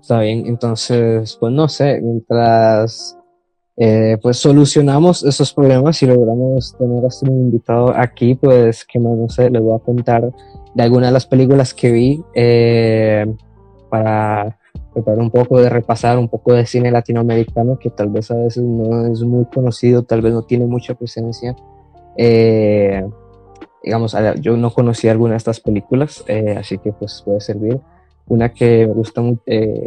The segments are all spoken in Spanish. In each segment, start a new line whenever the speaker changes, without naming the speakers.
Está bien. Entonces, pues no sé, mientras eh, pues solucionamos esos problemas y logramos tener a un invitado aquí, pues que más no sé, les voy a contar de algunas de las películas que vi eh, para preparar un poco de repasar un poco de cine latinoamericano que tal vez a veces no es muy conocido, tal vez no tiene mucha presencia. Eh, digamos, yo no conocía alguna de estas películas, así que pues puede servir. Una que me gusta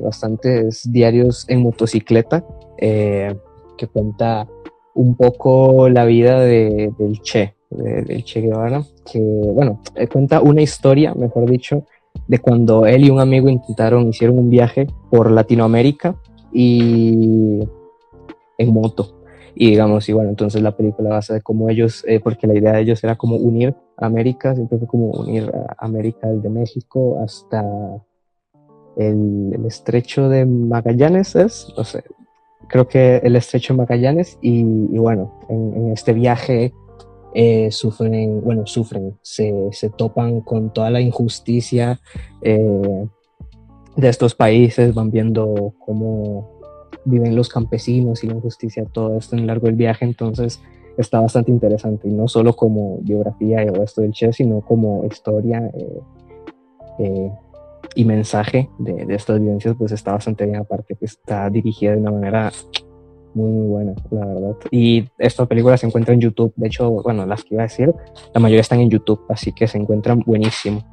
bastante es Diarios en motocicleta que cuenta un poco la vida de, del Che, del Che Guevara, que, bueno, eh, cuenta una historia, mejor dicho, de cuando él y un amigo intentaron, hicieron un viaje por Latinoamérica y en moto. Y digamos, y bueno, entonces la película basa de cómo ellos, eh, porque la idea de ellos era como unir América, siempre fue como unir a América desde México hasta el, estrecho de Magallanes, es, no sé, creo que el estrecho de Magallanes y, bueno, en, este viaje eh, sufren, bueno, sufren, se, se, topan con toda la injusticia eh, de estos países, van viendo cómo viven los campesinos y la injusticia, todo esto en largo del viaje, entonces está bastante interesante y no solo como biografía o esto del Che, sino como historia. Eh, y mensaje de, de, estas vivencias, pues está bastante bien, aparte que está dirigida de una manera muy, muy buena, la verdad. Y esta película se encuentra en YouTube, de hecho, bueno, las que iba a decir, la mayoría están en YouTube, así que se encuentran buenísimo.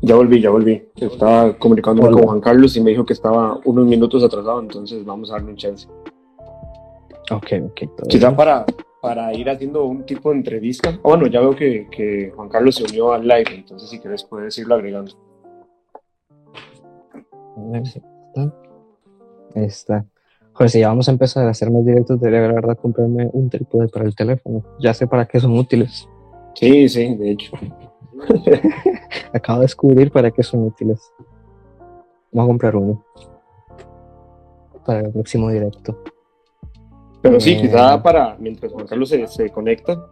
Ya volví, ya volví. Estaba comunicándome con Juan Carlos y me dijo que estaba unos minutos atrasado, entonces vamos a darle un chance.
Ok, ok.
Quizá para, para ir haciendo un tipo de entrevista. Oh, bueno, ya veo que, que Juan Carlos se unió al live, entonces si quieres puedes irlo agregando.
Ahí está. Joder, si ya vamos a empezar a hacer más directos, debería la verdad comprarme un trípode para el teléfono. Ya sé para qué son útiles.
Sí, sí, de hecho.
Acabo de descubrir para qué son útiles. Voy a comprar uno. Para el próximo directo.
Pero sí, quizá eh. para, mientras Juan Carlos se, se conecta,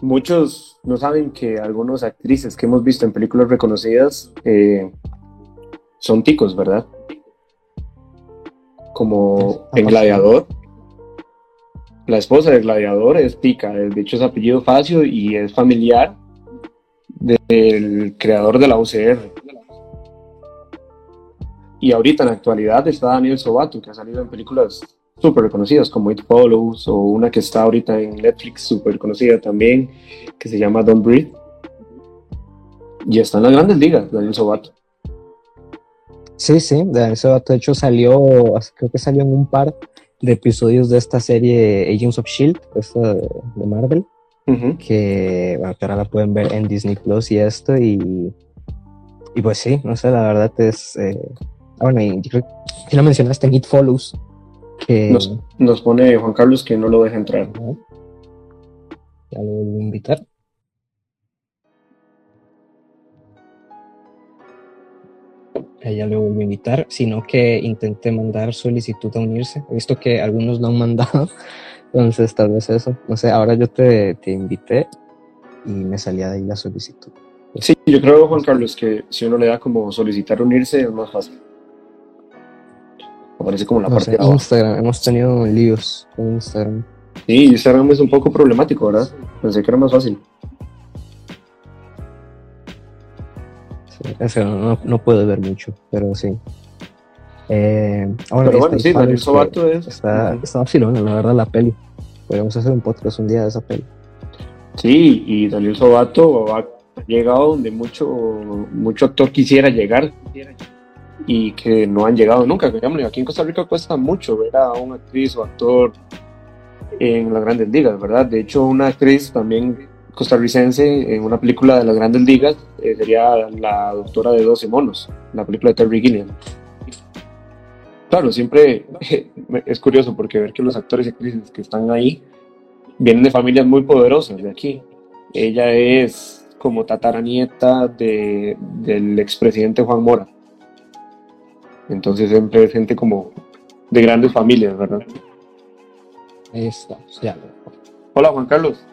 muchos no saben que algunas actrices que hemos visto en películas reconocidas eh, son ticos, ¿verdad? Como en Gladiador. La esposa del gladiador es tica, de hecho es apellido Facio y es familiar del creador de la UCR. Y ahorita en la actualidad está Daniel Sobato, que ha salido en películas súper reconocidas como It Follows o una que está ahorita en Netflix súper conocida también, que se llama Don't Breathe. Y está en las grandes ligas, Daniel Sobato.
Sí, sí, de hecho salió, creo que salió en un par de episodios de esta serie Agents of Shield, esta de, Marvel, que, bueno, ahora la pueden ver en Disney Plus y esto, y, y pues sí, no sé, la verdad es, eh, ah, bueno, y creo que lo mencionaste en It Follows, que
nos, nos, pone Juan Carlos que no lo deja entrar.
Ya lo vuelvo a invitar. Ella le vuelvo a invitar, sino que intenté mandar solicitud a unirse. He visto que algunos no han mandado, entonces tal vez eso. No sé, ahora yo te, te invité y me salía de ahí la solicitud.
Sí, yo creo, Juan Carlos, que si uno le da como solicitar unirse es más fácil. Aparece como la parte de
Instagram, hemos tenido líos con Instagram.
Sí, Instagram es un poco problemático, ¿verdad? Pensé que era más fácil.
No, no puedo ver mucho, pero sí. Eh,
pero bueno, sí, Daniel Sobato es.
Está, está la verdad, la peli. Podríamos hacer un podcast un día de esa peli.
Sí, y Daniel Sobato ha llegado donde mucho, mucho actor quisiera llegar y que no han llegado nunca. Aquí en Costa Rica cuesta mucho ver a una actriz o actor en las grandes ligas, ¿verdad? De hecho, una actriz también costarricense en una película de las grandes ligas eh, sería la doctora de 12 monos, la película de Terry Gilliam. Claro, siempre es curioso porque ver que los actores y actrices que están ahí vienen de familias muy poderosas de aquí. Ella es como tataranieta de, del expresidente Juan Mora. Entonces siempre es gente como de grandes familias, ¿verdad?
Ahí está, ya.
Hola Juan Carlos.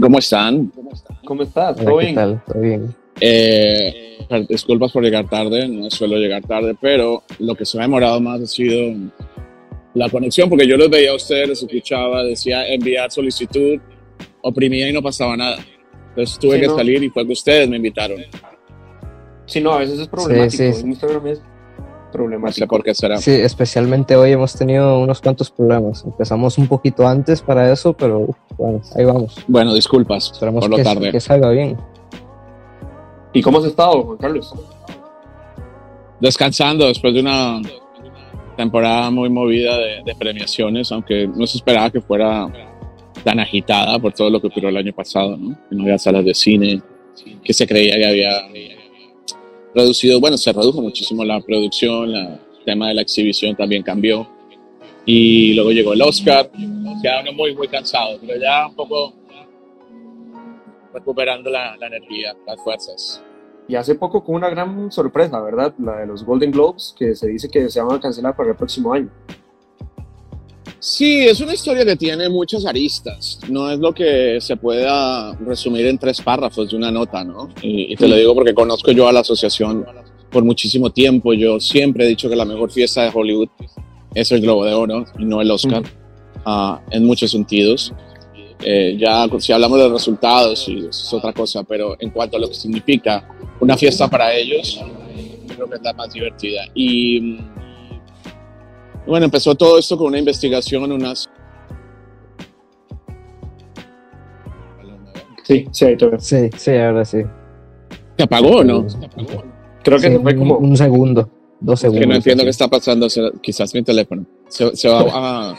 ¿Cómo están?
¿Cómo estás? ¿Todo bien?
¿Todo bien?
Eh, disculpas por llegar tarde, no suelo llegar tarde, pero lo que se me ha demorado más ha sido la conexión, porque yo los veía a ustedes, los escuchaba, decía enviar solicitud, oprimía y no pasaba nada. Entonces tuve que salir y fue que ustedes me invitaron.
Sí, no, a veces es problemático. Sí, Instagram es problemático.
por qué será.
Sí, especialmente hoy hemos tenido unos cuantos problemas. Empezamos un poquito antes para eso, pero bueno, ahí vamos.
Bueno, disculpas Esperamos por lo
que,
tarde.
Que salga bien.
¿Y cómo has estado, Juan Carlos?
Descansando después de una temporada muy movida de, premiaciones, aunque no se esperaba que fuera tan agitada por todo lo que ocurrió el año pasado, ¿no? Que no había salas de cine, que se creía que había reducido, bueno, se redujo muchísimo la producción, el tema de la exhibición también cambió. Y luego llegó el Oscar, queda uno muy, muy cansado, pero ya un poco recuperando la, la energía, las fuerzas.
Y hace poco con una gran sorpresa, ¿verdad? La de los Golden Globes, que se dice que se van a cancelar para el próximo año.
Sí, es una historia que tiene muchas aristas. No es lo que se pueda resumir en tres párrafos de una nota, ¿no? Y, te lo digo porque conozco yo a la asociación por muchísimo tiempo. Yo siempre he dicho que la mejor fiesta de Hollywood es el Globo de Oro y no el Oscar, uh, en muchos sentidos. Eh, ya si hablamos de resultados, es otra cosa, pero en cuanto a lo que significa una fiesta para ellos, creo que es la más divertida. Y bueno, empezó todo esto con una investigación, unas...
Sí, sí, ahí
Sí, sí, ahora sí.
¿Se apagó o no?
Creo que fue como...
Un segundo, dos segundos.
Que no entiendo qué está pasando, quizás mi teléfono. Se, se va a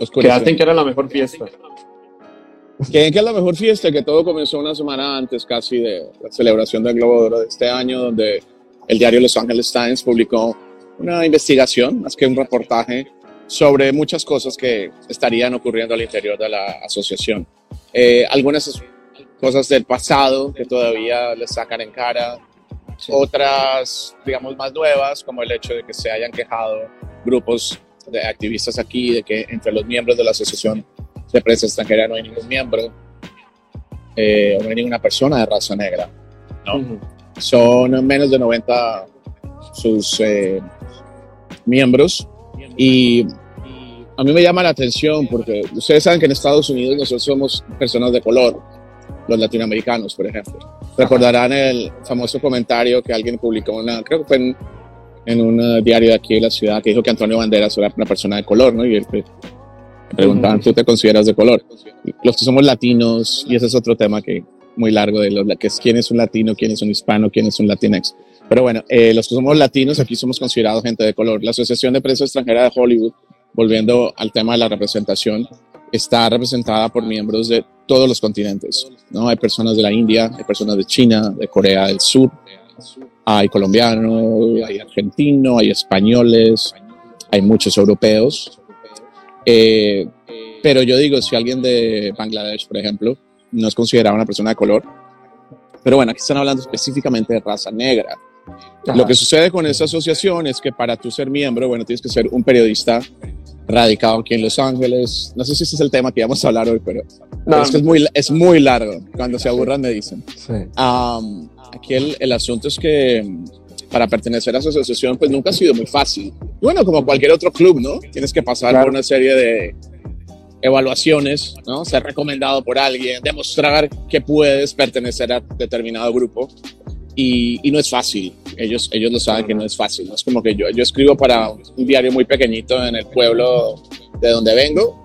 oscurecer. que era la mejor fiesta.
¿Quién que es la mejor fiesta? Que todo comenzó una semana antes casi de la celebración del Globo de Oro de este año, donde el diario Los Angeles Times publicó una investigación, más que un reportaje, sobre muchas cosas que estarían ocurriendo al interior de la asociación. Eh, algunas cosas del pasado que todavía les sacan en cara, otras, digamos, más nuevas, como el hecho de que se hayan quejado grupos de activistas aquí, de que entre los miembros de la asociación de prensa extranjera no hay ningún miembro, eh, no hay ninguna persona de raza negra. ¿no? Son menos de 90 sus eh, miembros y a mí me llama la atención porque ustedes saben que en Estados Unidos nosotros somos personas de color, los latinoamericanos, por ejemplo. Recordarán el famoso comentario que alguien publicó, una, creo que fue en, en un diario de aquí de la ciudad, que dijo que Antonio Banderas era una persona de color, ¿no? Y él me preguntaban, ¿tú te consideras de color? Los que somos latinos, y ese es otro tema que muy largo de los, que es quién es un latino, quién es un hispano, quién es un latinex. Pero bueno, eh, los que somos latinos aquí somos considerados gente de color. La Asociación de Prensa Extranjera de Hollywood, volviendo al tema de la representación, está representada por miembros de todos los continentes. ¿no? Hay personas de la India, hay personas de China, de Corea del Sur, hay colombianos, hay argentinos, hay españoles, hay muchos europeos. Eh, pero yo digo, si alguien de Bangladesh, por ejemplo, no es considerado una persona de color, pero bueno, aquí están hablando específicamente de raza negra. Lo que sucede con esta asociación es que para tú ser miembro, bueno, tienes que ser un periodista radicado aquí en Los Ángeles. No sé si ese es el tema que vamos a hablar hoy, pero, es, que es, muy, es muy largo. Cuando se aburran me dicen. aquí el, el, asunto es que para pertenecer a esa asociación, pues nunca ha sido muy fácil. Bueno, como cualquier otro club, ¿no? Tienes que pasar por una serie de evaluaciones, ¿no? Ser recomendado por alguien, demostrar que puedes pertenecer a determinado grupo y, no es fácil. Ellos, ellos lo saben que no es fácil. ¿no? Es como que yo, yo escribo para un diario muy pequeñito en el pueblo de donde vengo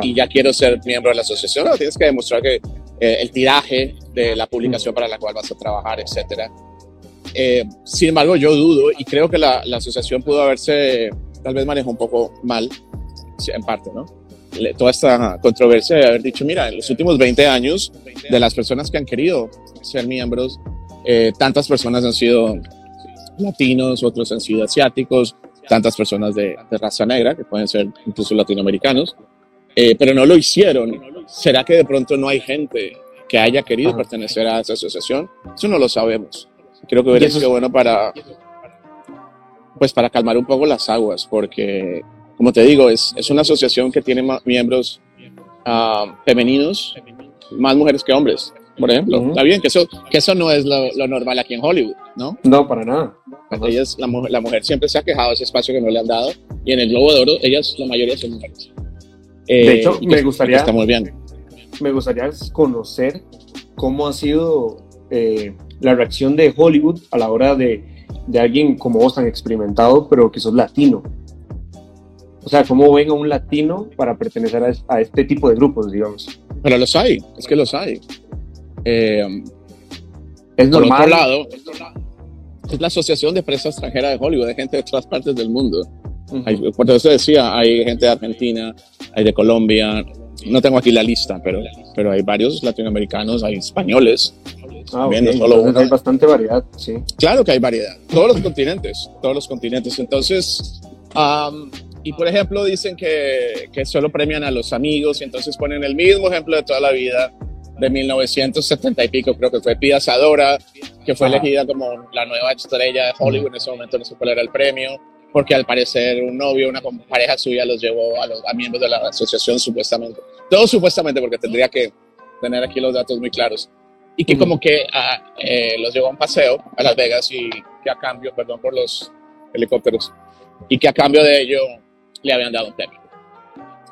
y ya quiero ser miembro de la asociación. No, tienes que demostrar que eh, el tiraje de la publicación para la cual vas a trabajar, etcétera. Eh, sin embargo, yo dudo y creo que la, la, asociación pudo haberse tal vez manejado un poco mal, en parte, ¿no? toda esta controversia de haber dicho, mira, en los últimos 20 años, de las personas que han querido ser miembros eh, tantas personas han sido latinos, otros han sido asiáticos, tantas personas de, raza negra, que pueden ser incluso latinoamericanos, eh, pero no lo hicieron. ¿Será que de pronto no hay gente que haya querido pertenecer a esa asociación? Eso no lo sabemos. Creo que hubiera sido bueno para, pues para calmar un poco las aguas, porque, como te digo, es, es una asociación que tiene miembros uh, femeninos, más mujeres que hombres. Por ejemplo. Está bien, que eso, que eso no es lo, normal aquí en Hollywood, ¿no?
No, para nada.
Ellas, la, la, mujer siempre se ha quejado de ese espacio que no le han dado y en el Globo de Oro ellas, la mayoría son mujeres.
de hecho, eh, me gustaría...
Está muy bien.
Me gustaría conocer cómo ha sido eh, la reacción de Hollywood a la hora de, de alguien como vos tan experimentado, pero que sos latino. O sea, ¿cómo ven a un latino para pertenecer a, este tipo de grupos, digamos?
Pero los hay, es que los hay. Eh,
es
por
normal.
Otro lado, es la Asociación de Prensa Extranjera de Hollywood, de gente de todas partes del mundo. por eso decía, hay gente de Argentina, hay de Colombia, no tengo aquí la lista, pero, pero hay varios latinoamericanos, hay españoles.
Ah, solo hay bastante variedad, sí.
Claro que hay variedad, todos los continentes, todos los continentes. Entonces, y por ejemplo dicen que, que solo premian a los amigos y entonces ponen el mismo ejemplo de toda la vida de 1970 y pico, creo que fue Pia Sadora, que fue elegida como la nueva estrella de Hollywood, en ese momento no sé cuál era el premio, porque al parecer un novio, una pareja suya los llevó a, los, a miembros de la asociación supuestamente. Todo supuestamente, porque tendría que tener aquí los datos muy claros. Y que como que ah, eh, los llevó a un paseo a Las Vegas y que a cambio, perdón por los helicópteros, y que a cambio de ello le habían dado un premio.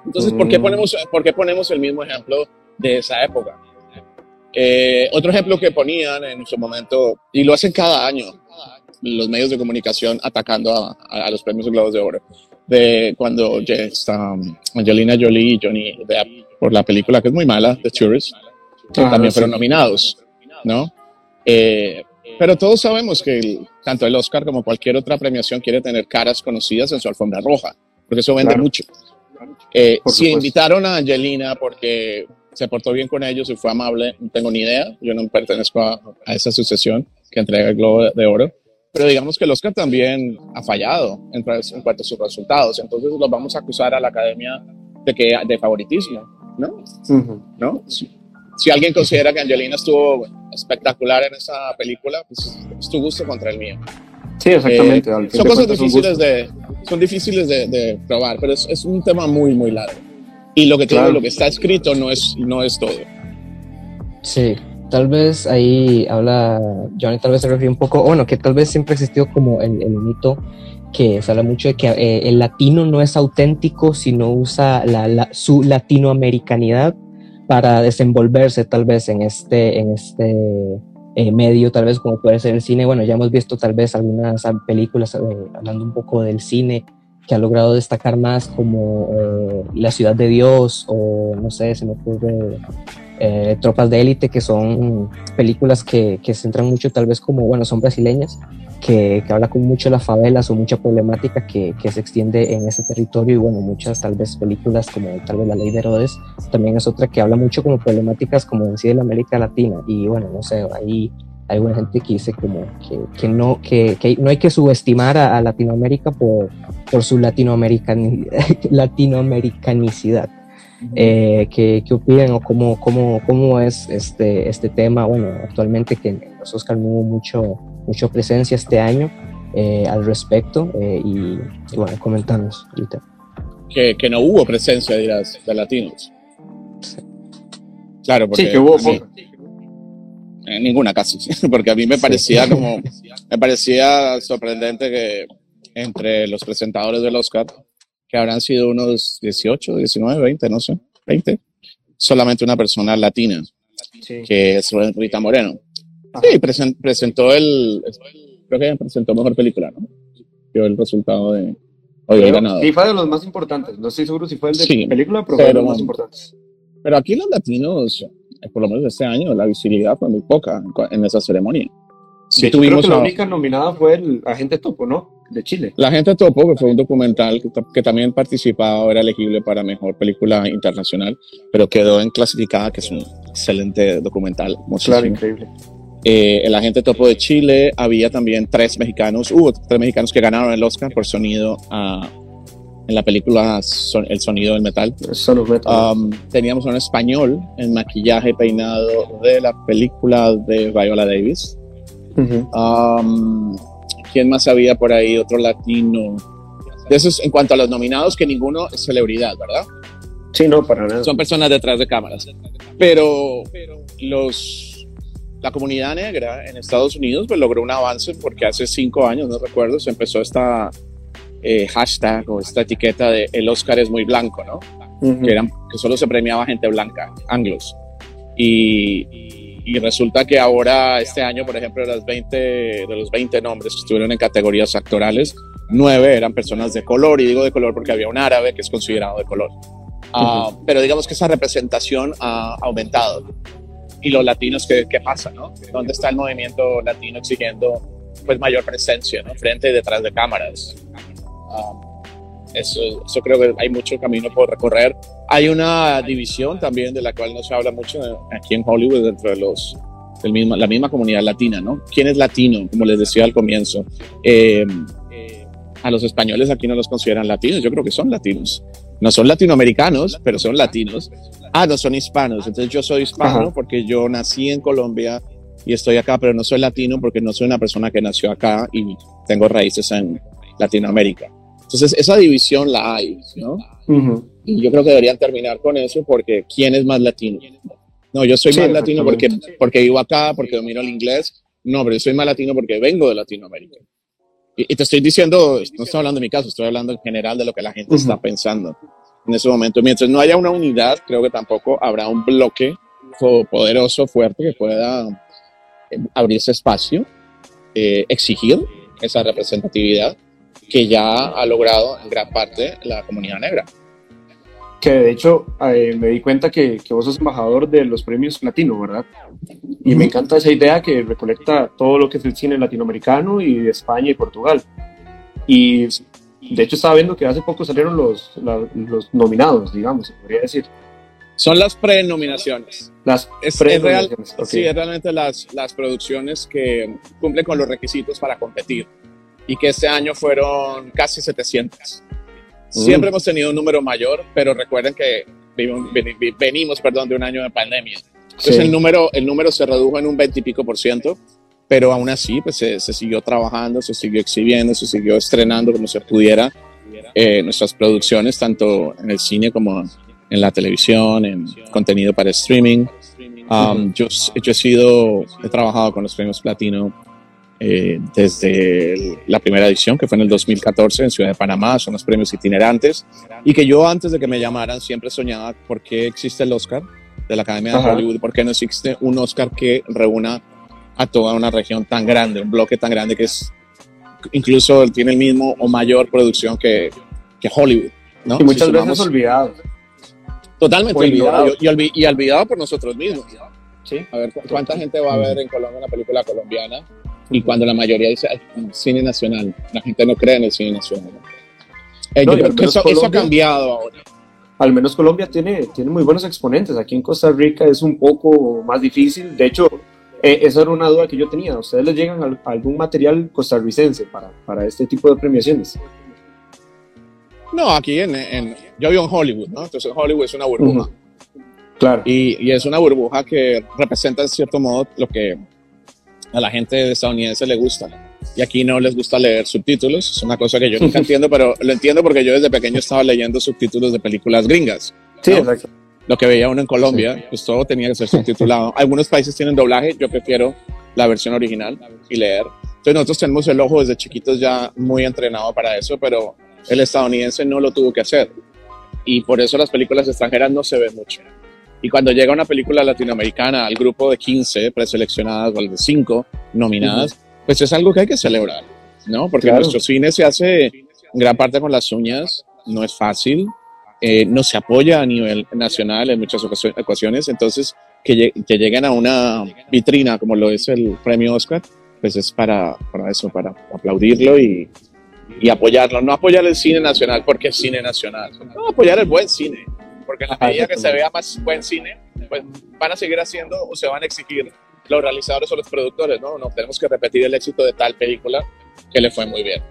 Entonces, ¿por, qué mm. ponemos, ¿por qué ponemos el mismo ejemplo de esa época? Eh, otro ejemplo que ponían en su momento, y lo hacen cada año, los medios de comunicación atacando a, los premios Globos de Oro, de cuando está um, Angelina Jolie y Johnny Depp por la película que es muy mala, The Tourist, que también fueron nominados, ¿no? Eh, pero todos sabemos que tanto el Oscar como cualquier otra premiación quiere tener caras conocidas en su alfombra roja, porque eso vende mucho. Eh, si invitaron a Angelina porque se portó bien con ellos y fue amable, no tengo ni idea, yo no pertenezco a, esa asociación que entrega el Globo de Oro, pero digamos que el Oscar también ha fallado en, cuanto a sus resultados, entonces los vamos a acusar a la academia de, que, de favoritismo, ¿no? ¿No? Si, alguien considera que Angelina estuvo espectacular en esa película, pues es tu gusto contra el mío.
Sí, exactamente.
Eh, son cosas difíciles de, son difíciles de, de probar, pero es, es, un tema muy, muy largo. Y lo que, tiene, lo que está escrito no es, no es todo.
Sí, tal vez ahí habla, Johnny tal vez se refiere un poco, bueno, que tal vez siempre existió como el, el mito que se habla mucho de que eh, el latino no es auténtico, sino usa la, su latinoamericanidad para desenvolverse tal vez en este, en este eh, medio, tal vez como puede ser el cine. Bueno, ya hemos visto tal vez algunas películas eh, hablando un poco del cine que ha logrado destacar más como La Ciudad de Dios o no sé, se me ocurre eh, Tropas de Élite, que son películas que, que se centran mucho tal vez como, bueno, son brasileñas, que, que habla con mucho de las favelas o mucha problemática que, que, se extiende en ese territorio. Y bueno, muchas tal vez películas como tal vez La Ley de Herodes, también es otra que habla mucho como problemáticas como en sí de la América Latina. Y bueno, no sé, ahí hay una gente que dice como que, que no, que, que, no hay que subestimar a, Latinoamérica por, por su latinoamerican, latinoamericanicidad. Eh, ¿qué, ¿qué, opinan o cómo, cómo, cómo es este, este tema? Bueno, actualmente que en los Oscar no hubo mucho, mucha presencia este año eh, al respecto eh, y, bueno, comentamos ahorita.
Que, que, no hubo presencia, dirás, de latinos. Claro, porque...
Sí, que hubo
ninguna casi, porque a mí me parecía como, me parecía sorprendente que entre los presentadores del Oscar que habrán sido unos 18, 19, 20, no sé, 20, solamente una persona latina, que es Rita Moreno. Sí, presentó el, creo que presentó mejor película, ¿no? Dio el resultado de ganador.
Sí, fue de los más importantes. No estoy seguro si fue el de película, pero, fue de los más importantes.
Pero aquí los latinos, por lo menos este año, la visibilidad fue muy poca en esa ceremonia.
Sí, tuvimos creo que la única nominada fue el Agente Topo, ¿no? de Chile.
La gente Topo, que fue un documental que, también participaba, era elegible para mejor película internacional, pero quedó en clasificada, que es un excelente documental.
Claro, increíble.
Eh, el agente topo de Chile, había también tres mexicanos, hubo tres mexicanos que ganaron el Oscar por sonido uh, en la película El sonido del metal.
metal.
Um, teníamos un español en maquillaje peinado de la película de Viola Davis. ¿Quién más había por ahí? Otro latino. De esos, en cuanto a los nominados, que ninguno es celebridad, ¿verdad?
Sí, no, para nada.
Son personas detrás de cámaras. Pero los la comunidad negra en Estados Unidos pues, logró un avance porque hace cinco años, no recuerdo, se empezó esta eh, hashtag o esta etiqueta de el Oscar es muy blanco, ¿no? que, eran, que solo se premiaba gente blanca, anglos. Y, y, resulta que ahora, este año, por ejemplo, de, las 20, de los 20 nombres que estuvieron en categorías actorales, nueve eran personas de color, y digo de color porque había un árabe que es considerado de color. Ah, pero digamos que esa representación ha aumentado. Y los latinos, ¿qué, qué pasa? ¿no? ¿Dónde está el movimiento latino exigiendo pues, mayor presencia ¿no? frente y detrás de cámaras? Ah, eso, eso creo que hay mucho camino por recorrer. Hay una división también de la cual no se habla mucho aquí en Hollywood dentro de los del misma, la misma comunidad latina, ¿no? ¿Quién es latino? Como les decía al comienzo. Eh, a los españoles aquí no los consideran latinos, yo creo que son latinos. No son latinoamericanos, pero son latinos. Ah, no son hispanos. Entonces yo soy hispano porque yo nací en Colombia y estoy acá, pero no soy latino porque no soy una persona que nació acá y tengo raíces en Latinoamérica. Entonces esa división la hay, ¿no? Y yo creo que deberían terminar con eso porque ¿quién es más latino? No, yo soy más latino porque, porque vivo acá, porque domino el inglés. No, pero yo soy más latino porque vengo de Latinoamérica. Y, te estoy diciendo, no estoy hablando de mi caso, estoy hablando en general de lo que la gente está pensando en ese momento. Mientras no haya una unidad, creo que tampoco habrá un bloque poderoso, fuerte, que pueda eh, abrirse espacio, eh, exigir esa representatividad que ya ha logrado en gran parte la comunidad negra.
Que de hecho eh, me di cuenta que, que, vos sos embajador de los premios platino, ¿verdad? Y me encanta esa idea que recolecta todo lo que es el cine latinoamericano y de España y Portugal. Y de hecho estaba viendo que hace poco salieron los, los nominados, digamos, se podría decir.
Son las prenominaciones.
Las
es, prenominaciones. Sí, es realmente las, las producciones que cumplen con los requisitos para competir y que este año fueron casi 700. Siempre hemos tenido un número mayor, pero recuerden que venimos perdón, de un año de pandemia. Entonces el, número, el número se redujo en un 20 y pico por ciento, pero aún así pues, se, siguió trabajando, se siguió exhibiendo, se siguió estrenando como se pudiera eh, nuestras producciones, tanto en el cine como en la televisión, en contenido para streaming. Um, yo, yo he sido, he trabajado con los premios platino eh, desde la primera edición, que fue en el 2014 en Ciudad de Panamá, son los premios itinerantes, y que yo antes de que me llamaran siempre soñaba por qué existe el Oscar de la Academia de Hollywood, por qué no existe un Oscar que reúna a toda una región tan grande, un bloque tan grande que es incluso tiene el mismo o mayor producción que, que Hollywood. ¿no?
Y muchas veces olvidado.
Totalmente olvidado, y, y, olvidado por nosotros mismos. ¿Sí? A ver, ¿cuánta gente va a ver en Colombia una película colombiana y cuando la mayoría dice cine nacional, la gente no cree en el cine nacional. Eh, eso, ha cambiado ahora.
Al menos Colombia tiene, tiene muy buenos exponentes. Aquí en Costa Rica es un poco más difícil. De hecho, eh, esa era una duda que yo tenía. ¿Ustedes les llegan algún material costarricense para, para este tipo de premiaciones?
No, aquí en, en, yo vivo en Hollywood, ¿no? Entonces Hollywood es una burbuja.
Claro.
Y, y, es una burbuja que representa en cierto modo lo que a la gente estadounidense le gusta. Y aquí no les gusta leer subtítulos. Es una cosa que yo nunca entiendo, pero lo entiendo porque yo desde pequeño estaba leyendo subtítulos de películas gringas.
Sí, exacto.
Lo que veía uno en Colombia, pues todo tenía que ser subtitulado. Algunos países tienen doblaje, yo prefiero la versión original y leer. Entonces nosotros tenemos el ojo desde chiquitos ya muy entrenado para eso, pero el estadounidense no lo tuvo que hacer. Y por eso las películas extranjeras no se ven mucho. Y cuando llega una película latinoamericana al grupo de 15 preseleccionadas o al de 5 nominadas, pues es algo que hay que celebrar, ¿no? Porque nuestro cine se hace en gran parte con las uñas, no es fácil, eh, no se apoya a nivel nacional en muchas ocasiones, entonces que, que, lleguen a una vitrina como lo es el premio Oscar, pues es para, para eso, para aplaudirlo y, y apoyarlo, no apoyar el cine nacional porque es cine nacional, no apoyar el buen cine, porque en la medida que se vea más buen cine, pues van a seguir haciendo o se van a exigir los realizadores o los productores, ¿no? No tenemos que repetir el éxito de tal película que le fue muy bien.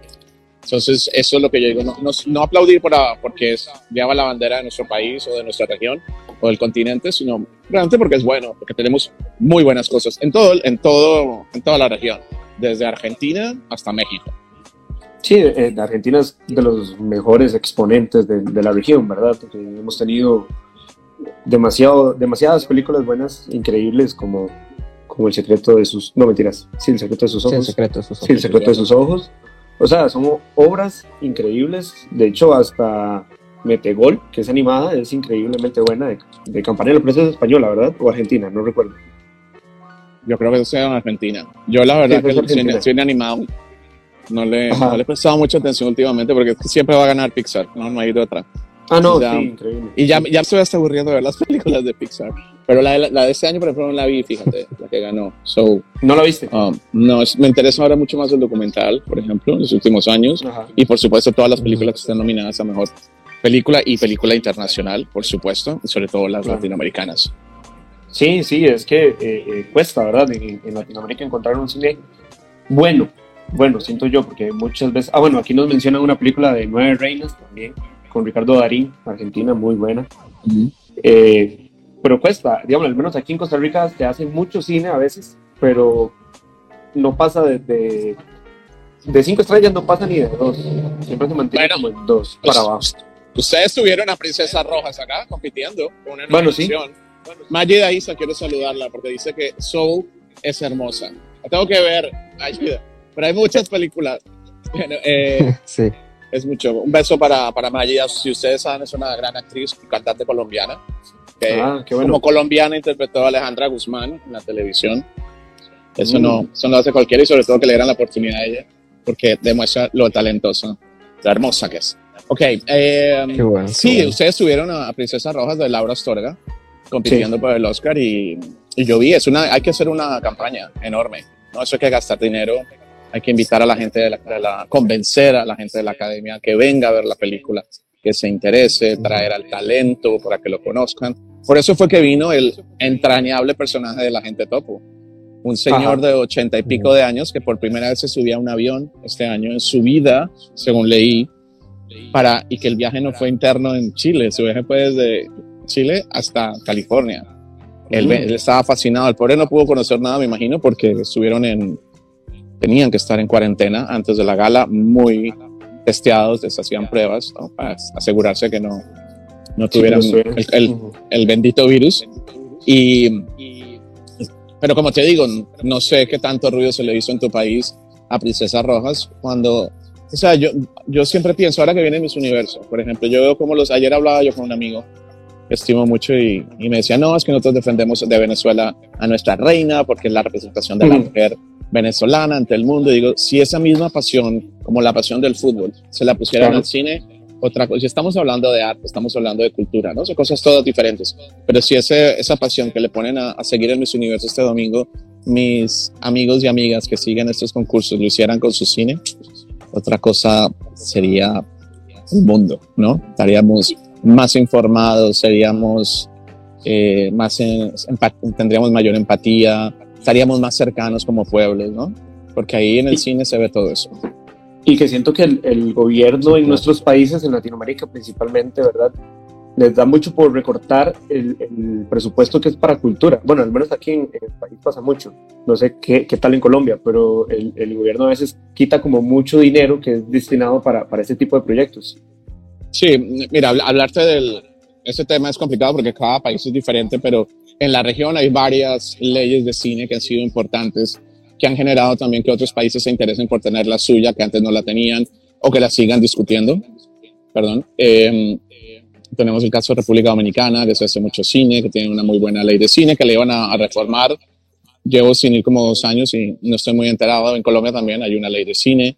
Entonces, eso es lo que yo digo, no, no, aplaudir por, porque es, lleva la bandera de nuestro país o de nuestra región o del continente, sino realmente porque es bueno, porque tenemos muy buenas cosas en, todo, en, todo, en toda la región, desde Argentina hasta México.
Sí, eh, Argentina es de los mejores exponentes de, la región, ¿verdad? Porque hemos tenido demasiado, demasiadas películas buenas, increíbles, como, como El secreto de sus, no mentiras, sí, El secreto de sus ojos.
Sí, el secreto de sus ojos.
Sí, El secreto de sus ojos. O sea, son obras increíbles. De hecho, hasta Metegol, que es animada, es increíblemente buena de, de campaña. La prensa es española, ¿verdad? O argentina, no recuerdo.
Yo creo que eso sea en Argentina. Yo la verdad que el cine, cine, animado no le, no le, he prestado mucha atención últimamente porque siempre va a ganar Pixar, no, no hay de otra.
Ah, no, ya, sí, increíble.
Y ya, ya estoy hasta aburriendo de ver las películas de Pixar. Pero la, la, de este año, por ejemplo, no la vi, fíjate, la que ganó. So,
¿No la viste?
Um, no, me interesa ahora mucho más el documental, por ejemplo, en los últimos años. Ajá. Y por supuesto, todas las películas que están nominadas a mejor película y película internacional, por supuesto, y sobre todo las claro. latinoamericanas.
Sí, sí, es que eh, eh, cuesta, ¿verdad? En, en, Latinoamérica encontrar un cine bueno, bueno, siento yo, porque muchas veces, ah, bueno, aquí nos mencionan una película de Nueve Reinas también, con Ricardo Darín, Argentina, muy buena. Uh -huh. eh, pero cuesta, digamos, al menos aquí en Costa Rica se hace mucho cine a veces, pero no pasa de, de, de cinco estrellas, no pasa ni de dos, siempre se mantiene bueno, como en dos pues, para abajo.
Ustedes tuvieron a Princesa Rojas acá compitiendo con una
bueno, sí.
Magida Isa, quiero saludarla porque dice que Soul es hermosa. La tengo que ver, ayuda. Pero hay muchas películas. Eh,
sí.
Es mucho. Un beso para, para Magida. Si ustedes saben, es una gran actriz, cantante colombiana. Que
ah, qué bueno.
Como colombiana interpretó a Alejandra Guzmán en la televisión. Eso, mm. no, eso no hace cualquiera y sobre todo que le dieran la oportunidad a ella porque demuestra lo talentosa, lo hermosa que es. Ok, eh,
qué bueno,
sí,
qué bueno.
ustedes tuvieron a Princesa Rojas de Laura Astorga compitiendo sí. por el Oscar y, y, yo vi, es una, hay que hacer una campaña enorme, ¿no? Eso hay que gastar dinero, hay que invitar a la gente de la, de la convencer a la gente de la academia que venga a ver la película, que se interese, traer al talento para que lo conozcan. Por eso fue que vino el entrañable personaje de la gente topo. Un señor Ajá. de ochenta y pico de años que por primera vez se subía a un avión este año en su vida, según leí, para, y que el viaje no fue interno en Chile, su viaje fue desde Chile hasta California. Él, él, estaba fascinado, el pobre no pudo conocer nada, me imagino, porque estuvieron en, tenían que estar en cuarentena antes de la gala, muy testeados, les hacían pruebas ¿no? para asegurarse que no, no tuvieran sí, el, el, el, bendito virus. Y, pero como te digo, no sé qué tanto ruido se le hizo en tu país a Princesa Rojas cuando o sea, yo, yo siempre pienso, ahora que viene mis universos, por ejemplo, yo veo como los, ayer hablaba yo con un amigo estimo mucho y, y, me decía, no, es que nosotros defendemos de Venezuela a nuestra reina porque es la representación de la mujer venezolana ante el mundo. Y digo, si esa misma pasión, como la pasión del fútbol, se la pusieran claro. al cine, otra cosa, si estamos hablando de arte, estamos hablando de cultura, ¿no? Son cosas todas diferentes. Pero si ese, esa pasión que le ponen a, a seguir en mis universos este domingo, mis amigos y amigas que siguen estos concursos lo hicieran con su cine, otra cosa sería el mundo, ¿no? Estaríamos más informados, seríamos eh, más, en, tendríamos mayor empatía, estaríamos más cercanos como pueblos, ¿no? Porque ahí en el cine se ve todo eso.
Y que siento que el, el gobierno en nuestros países, en Latinoamérica principalmente, ¿verdad? Les da mucho por recortar el, el presupuesto que es para cultura. Bueno, al menos aquí en, en el país pasa mucho. No sé qué, qué tal en Colombia, pero el, el, gobierno a veces quita como mucho dinero que es destinado para, para este tipo de proyectos.
Sí, mira, hablarte del... Ese tema es complicado porque cada país es diferente, pero en la región hay varias leyes de cine que han sido importantes, que han generado también que otros países se interesen por tener la suya, que antes no la tenían, o que la sigan discutiendo. Perdón. Eh, tenemos el caso de República Dominicana, que se hace mucho cine, que tiene una muy buena ley de cine, que le iban a, a reformar. Llevo sin ir como dos años y no estoy muy enterado. En Colombia también hay una ley de cine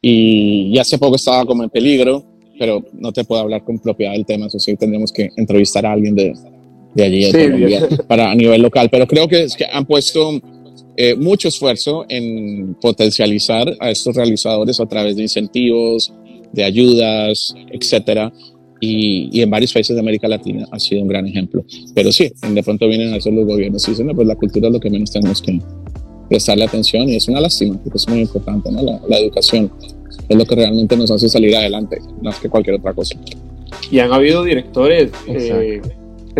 y, y hace poco estaba como en peligro pero no te puedo hablar con propiedad del tema, eso sí tendríamos que entrevistar a alguien de, de allí, de sí, Colombia, para a nivel local, pero creo que, es que han puesto eh, mucho esfuerzo en potencializar a estos realizadores a través de incentivos, de ayudas, etcétera, y, y, en varios países de América Latina ha sido un gran ejemplo. Pero sí, de pronto vienen a hacer los gobiernos y dicen, no, pues la cultura es lo que menos tenemos que prestarle atención y es una lástima, porque es muy importante, ¿no? La, la educación es lo que realmente nos hace salir adelante, más que cualquier otra cosa.
Y han habido directores eh,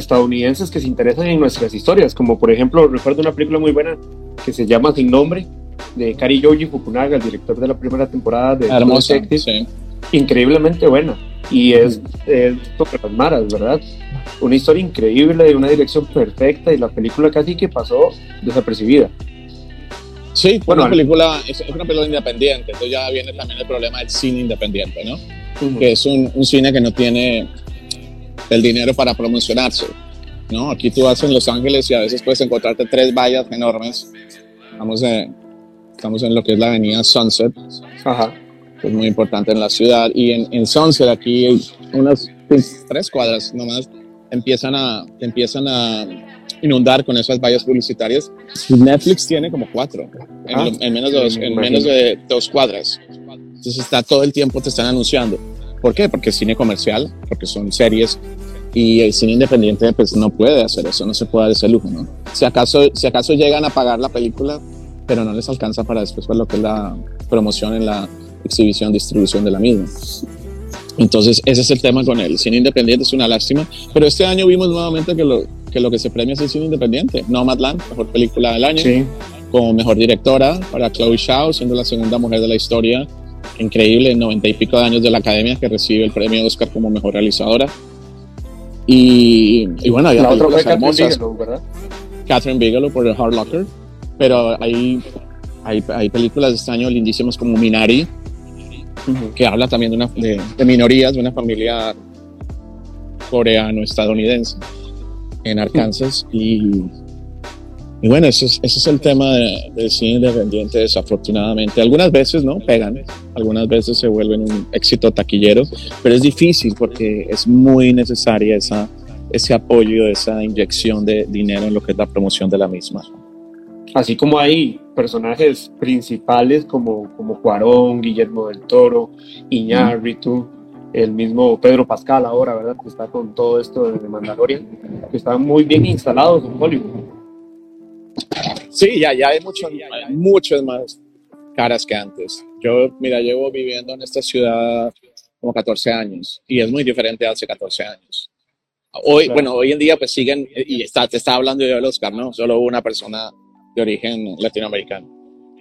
estadounidenses que se interesan en nuestras historias, como por ejemplo, recuerdo una película muy buena que se llama Sin Nombre, de Kari Yoji Fukunaga, el director de la primera temporada de
Hermosa, sí.
Increíblemente buena. y es, es sobre las maras, ¿verdad? Una historia increíble, de una dirección perfecta y la película casi que pasó desapercibida.
Sí, bueno, una película, es, una película independiente, entonces ya viene también el problema del cine independiente, ¿no? Que es un, un, cine que no tiene el dinero para promocionarse, ¿no? Aquí tú vas en Los Ángeles y a veces puedes encontrarte tres vallas enormes. Estamos en, estamos en lo que es la avenida Sunset, Ajá. que es muy importante en la ciudad, y en, en Sunset aquí unas tres cuadras nomás empiezan a, empiezan a inundar con esas vallas publicitarias. Netflix tiene como cuatro en, ah, menos, de dos, en menos de dos cuadras. Entonces está todo el tiempo te están anunciando. ¿Por qué? Porque es cine comercial, porque son series y el cine independiente pues no puede hacer eso, no se puede dar ese lujo, ¿no? Si acaso, si acaso llegan a pagar la película, pero no les alcanza para después ver lo que es la promoción en la exhibición, distribución de la misma. Entonces, ese es el tema con el cine independiente, es una lástima. Pero este año vimos nuevamente que lo que, lo que se premia es el cine independiente. Nomadland, mejor película del año, como mejor directora para Chloe Zhao, siendo la segunda mujer de la historia. Increíble, 90 y pico de años de la academia que recibe el premio Oscar como mejor realizadora. Y, y bueno, había la otra fue Catherine Bigelow, ¿verdad? Catherine Bigelow por The Hard Locker. Pero hay, hay, hay películas de este año lindísimas como Minari, que habla también de, una, de, minorías, de una familia coreano-estadounidense en Arkansas. Y, y, bueno, ese es, ese es el tema del cine independiente, desafortunadamente. Algunas veces, ¿no? Pegan, algunas veces se vuelven un éxito taquillero, pero es difícil porque es muy necesaria esa, ese apoyo, esa inyección de dinero en lo que es la promoción de la misma.
Así como hay personajes principales como, como Cuarón, Guillermo del Toro, Iñárritu, el mismo Pedro Pascal ahora, ¿verdad? Que está con todo esto de Mandalorian, que están muy bien instalados en Hollywood.
Sí, ya, ya hay muchos, muchos más caras que antes. Yo, mira, llevo viviendo en esta ciudad como 14 años y es muy diferente hace 14 años. Hoy, bueno, hoy en día pues siguen, y está, te estaba hablando yo del Oscar, ¿no? Solo una persona de origen latinoamericano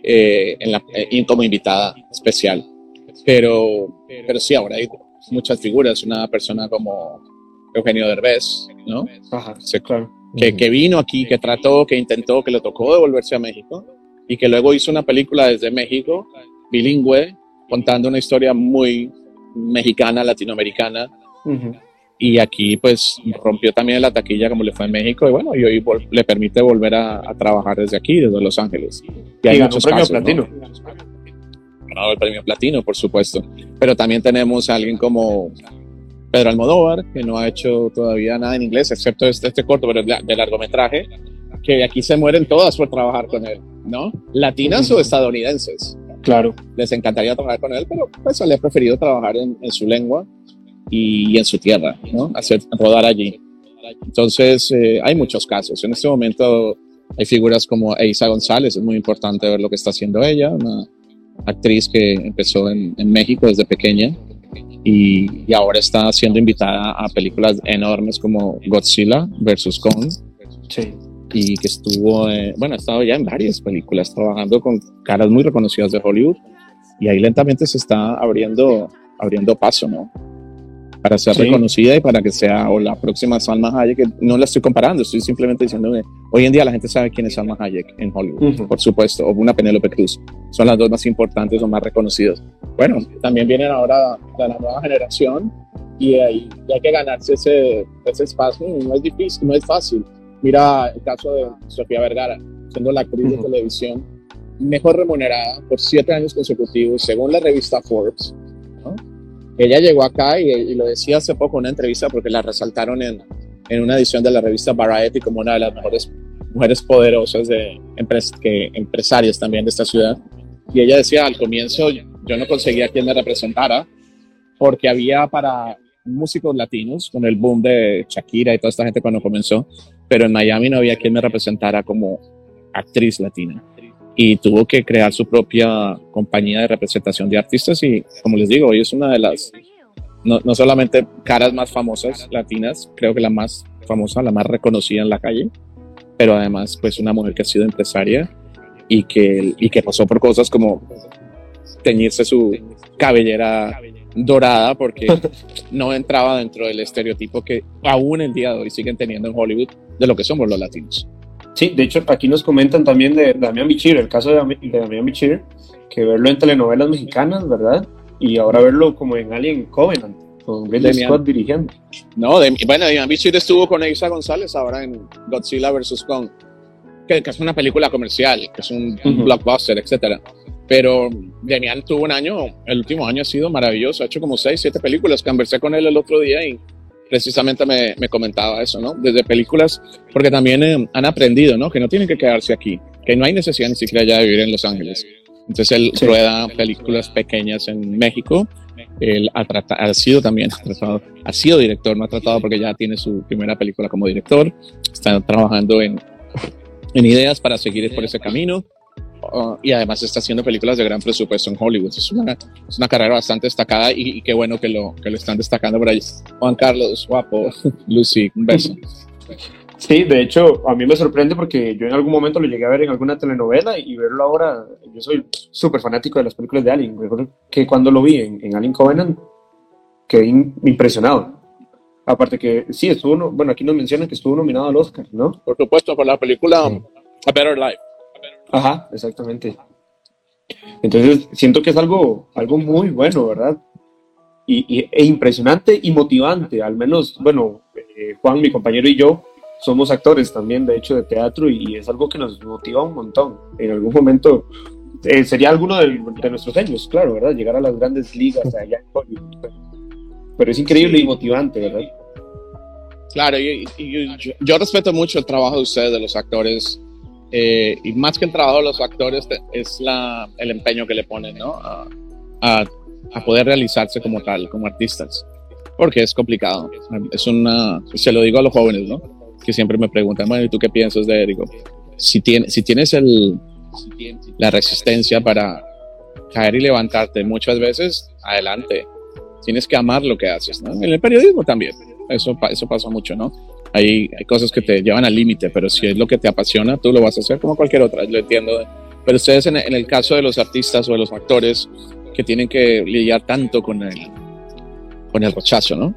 eh, en la, eh, como invitada especial. Pero, pero sí, ahora hay muchas figuras. Una persona como Eugenio Derbez, ¿no? Ajá, claro. Que, que vino aquí, que trató, que intentó, que le tocó devolverse a México y que luego hizo una película desde México, bilingüe, contando una historia muy mexicana, latinoamericana, y aquí pues rompió también la taquilla como le fue en México y bueno, y hoy le permite volver a, trabajar desde aquí, desde Los Ángeles.
Y, hay ganó premio platino.
Ganó el premio platino, por supuesto. Pero también tenemos a alguien como Pedro Almodóvar, que no ha hecho todavía nada en inglés, excepto este, este corto, pero de largometraje, que aquí se mueren todas por trabajar con él, ¿no? Latinas o estadounidenses.
Claro.
Les encantaría trabajar con él, pero pues le ha preferido trabajar en, en su lengua y, en su tierra, ¿no? Hacer rodar allí. Entonces, eh, hay muchos casos. En este momento hay figuras como Eisa González, es muy importante ver lo que está haciendo ella, una actriz que empezó en, México desde pequeña y, y, ahora está siendo invitada a películas enormes como Godzilla versus Kong. Sí. Y que estuvo, bueno, ha estado ya en varias películas trabajando con caras muy reconocidas de Hollywood y ahí lentamente se está abriendo, abriendo paso, ¿no? Para ser reconocida y para que sea o la próxima Salma Hayek, que no la estoy comparando, estoy simplemente diciendo que hoy en día la gente sabe quién es Salma Hayek en Hollywood, por supuesto, o una Penélope Cruz, son las dos más importantes o más reconocidas. Bueno, también vienen ahora de la nueva generación y hay, hay que ganarse ese, ese espacio, no es difícil, no es fácil. Mira el caso de Sofía Vergara, siendo la actriz de televisión mejor remunerada por siete años consecutivos, según la revista Forbes, ella llegó acá y, lo decía hace poco en una entrevista porque la resaltaron en, en, una edición de la revista Variety como una de las mejores mujeres poderosas de que, empresarias también de esta ciudad. Y ella decía al comienzo yo no conseguía quien me representara porque había para músicos latinos con el boom de Shakira y toda esta gente cuando comenzó, pero en Miami no había quien me representara como actriz latina y tuvo que crear su propia compañía de representación de artistas y como les digo, hoy es una de las, no, no, solamente caras más famosas latinas, creo que la más famosa, la más reconocida en la calle, pero además pues una mujer que ha sido empresaria y que, y que pasó por cosas como teñirse su cabellera dorada porque no entraba dentro del estereotipo que aún el día de hoy siguen teniendo en Hollywood de lo que somos los latinos.
Sí, de hecho aquí nos comentan también de Damián Bichir, el caso de, Damián Bichir, que verlo en telenovelas mexicanas, ¿verdad? Y ahora verlo como en Alien Covenant, con Ridley Scott dirigiendo.
No, bueno, Damián Bichir estuvo con Eiza González ahora en Godzilla vs. Kong, que, es una película comercial, que es un, blockbuster, etcétera. Pero Damián tuvo un año, el último año ha sido maravilloso, ha hecho como seis, siete películas, conversé con él el otro día y precisamente me, me comentaba eso, ¿no? Desde películas, porque también eh, han aprendido, ¿no? Que no tienen que quedarse aquí, que no hay necesidad ni siquiera ya de vivir en Los Ángeles. Entonces él rueda películas pequeñas en México. Él ha, ha sido también, ha, tratado, ha sido director, no ha tratado porque ya tiene su primera película como director. Está trabajando en, en ideas para seguir por ese camino. Uh, y además está haciendo películas de gran presupuesto en Hollywood. Es una, es una carrera bastante destacada y, qué bueno que lo, que lo están destacando por ahí. Juan Carlos, guapo, Lucy, un beso.
Sí, de hecho, a mí me sorprende porque yo en algún momento lo llegué a ver en alguna telenovela y verlo ahora, yo soy súper fanático de las películas de Alien. Recuerdo que cuando lo vi en, en Alien Covenant, quedé impresionado. Aparte que sí, estuvo, bueno, aquí nos mencionan que estuvo nominado al Oscar, ¿no?
Por supuesto, por la película A Better Life.
Ajá, exactamente. Entonces, siento que es algo, algo muy bueno, ¿verdad? Y, e impresionante y motivante, al menos, bueno, eh, Juan, mi compañero y yo somos actores también, de hecho, de teatro y, es algo que nos motiva un montón. En algún momento eh, sería alguno de, nuestros sueños, claro, ¿verdad? Llegar a las grandes ligas allá en Pero es increíble y motivante, ¿verdad?
Claro, y, yo, respeto mucho el trabajo de ustedes, de los actores, eh, y más que el trabajo de los actores es la, el empeño que le ponen ¿no? a, a, poder realizarse como tal, como artistas, porque es complicado. Es una, se lo digo a los jóvenes, ¿no? que siempre me preguntan, bueno, ¿y tú qué piensas de Digo, si, tiene, si tienes el, la resistencia para caer y levantarte muchas veces, adelante. Tienes que amar lo que haces, ¿no? En el periodismo también. Eso, eso pasa mucho, ¿no? Hay, hay cosas que te llevan al límite, pero si es lo que te apasiona, tú lo vas a hacer como cualquier otra, lo entiendo. Pero ustedes en, el caso de los artistas o de los actores que tienen que lidiar tanto con el, con el rechazo, ¿no?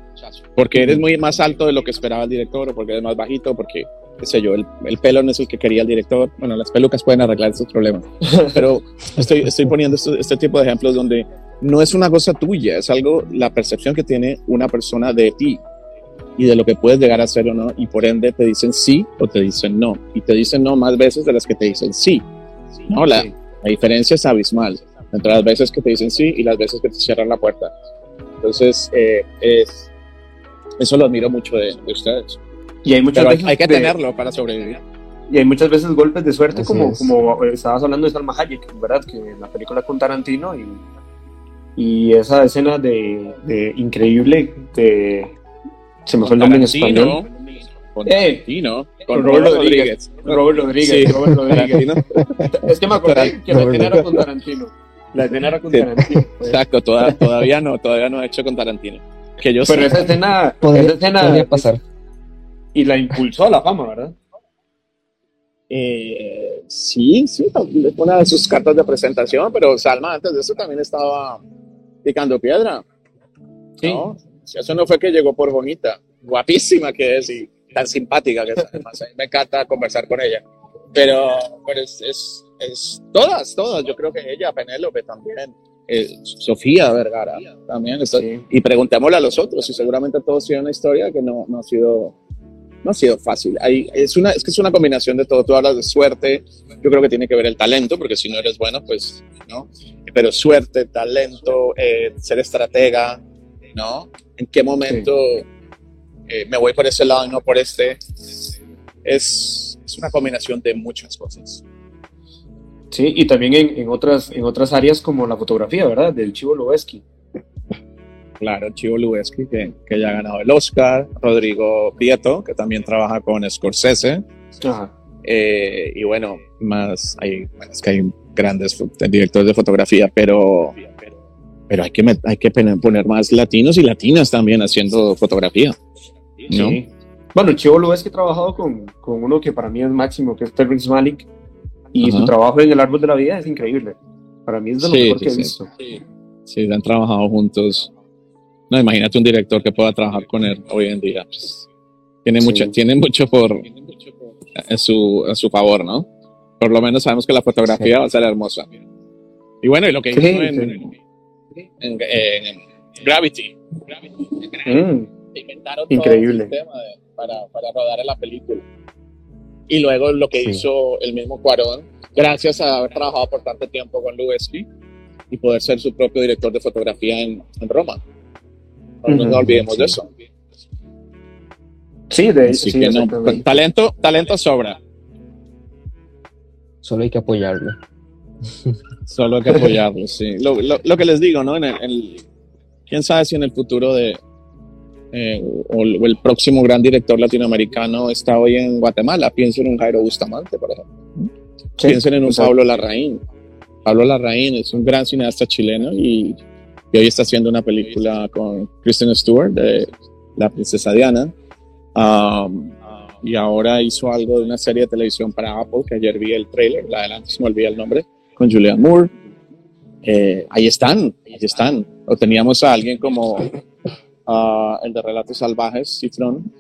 Porque eres muy más alto de lo que esperaba el director o porque eres más bajito, porque, qué sé yo, el, el pelo no es el que quería el director. Bueno, las pelucas pueden arreglar esos problemas. Pero estoy, estoy poniendo este, este tipo de ejemplos donde no es una cosa tuya, es algo, la percepción que tiene una persona de ti y de lo que puedes llegar a hacer o no, y por ende te dicen sí o te dicen no, y te dicen no más veces de las que te dicen sí. ¿no? La, la diferencia es abismal entre las veces que te dicen sí y las veces que te cierran la puerta. Entonces, eh, es, eso lo admiro mucho de, ustedes.
Y hay muchas veces
hay, que tenerlo para sobrevivir.
Y hay muchas veces golpes de suerte, como, como estabas hablando de Salma Hayek, ¿verdad? Que en la película con Tarantino y, y esa escena de, de increíble de se me fue el nombre en español.
Con eh, Tarantino,
con, Robert, Rodríguez. Robert Rodríguez, Robert Rodríguez. es que me acordé que la escena era con Tarantino. La escena era con Tarantino.
Pues. Exacto, todavía no, todavía no he hecho con Tarantino. Que yo
Pero esa escena,
podría,
esa escena
podría pasar.
Y la impulsó a la fama, ¿verdad?
Eh, sí, sí, una de sus cartas de presentación, pero Salma antes de eso también estaba picando piedra. Sí. Eso no fue que llegó por bonita, guapísima que es y tan simpática que es. Además, a mí me encanta conversar con ella. Pero, pero es, es, es, todas, todas. Yo creo que ella, Penélope también. Eh, Sofía Vergara también. Y preguntémosle a los otros y seguramente todos tienen una historia que no, no ha sido no ha sido fácil. Hay, es, una, es que es una combinación de todo. Tú hablas de suerte, yo creo que tiene que ver el talento, porque si no eres bueno, pues no. Pero suerte, talento, eh, ser estratega, ¿no? ¿En qué momento eh, me voy por ese lado y no por este? Es, es, una combinación de muchas cosas.
Sí, y también en, en, otras, en otras áreas como la fotografía, ¿verdad? Del Chivo Lubeski.
Claro, Chivo Lubeski, que, que, ya ha ganado el Oscar. Rodrigo Prieto, que también trabaja con Scorsese. Ajá. Eh, y bueno, más hay, bueno, es que hay grandes directores de fotografía, pero pero hay que, hay que poner más latinos y latinas también haciendo fotografía. ¿no? Sí.
Bueno, Chivo lo es que he trabajado con, con, uno que para mí es máximo, que es Terrence Malik, y su trabajo en El Árbol de la Vida es increíble. Para mí es de lo mejor que he visto.
Sí. han trabajado juntos. No, imagínate un director que pueda trabajar con él hoy en día. Pues, tiene, mucho, tiene mucho por su, en su favor, ¿no? Por lo menos sabemos que la fotografía va a ser hermosa. Y bueno, y lo que hizo en, Gravity.
Mm. Inventaron Increíble.
Todo para, para rodar en la película. Y luego lo que hizo el mismo Cuarón, gracias a haber trabajado por tanto tiempo con Lubeski y poder ser su propio director de fotografía en, en Roma. No nos olvidemos de eso.
Sí, de sí,
talento, talento sobra.
Solo hay que apoyarlo.
Solo hay que apoyarlo, sí. Lo, lo, que les digo, ¿no? En el, quién sabe si en el futuro de eh, o, el próximo gran director latinoamericano está hoy en Guatemala. Piensen en un Jairo Bustamante, por ejemplo. Piensen en un Pablo Larraín. Pablo Larraín es un gran cineasta chileno y, y, hoy está haciendo una película con Kristen Stewart de La Princesa Diana. Um, y ahora hizo algo de una serie de televisión para Apple, que ayer vi el trailer, la adelante se me olvida el nombre, con Julianne Moore. Eh, ahí están, ahí están. O teníamos a alguien como uh, el de Relatos Salvajes, Cifrón,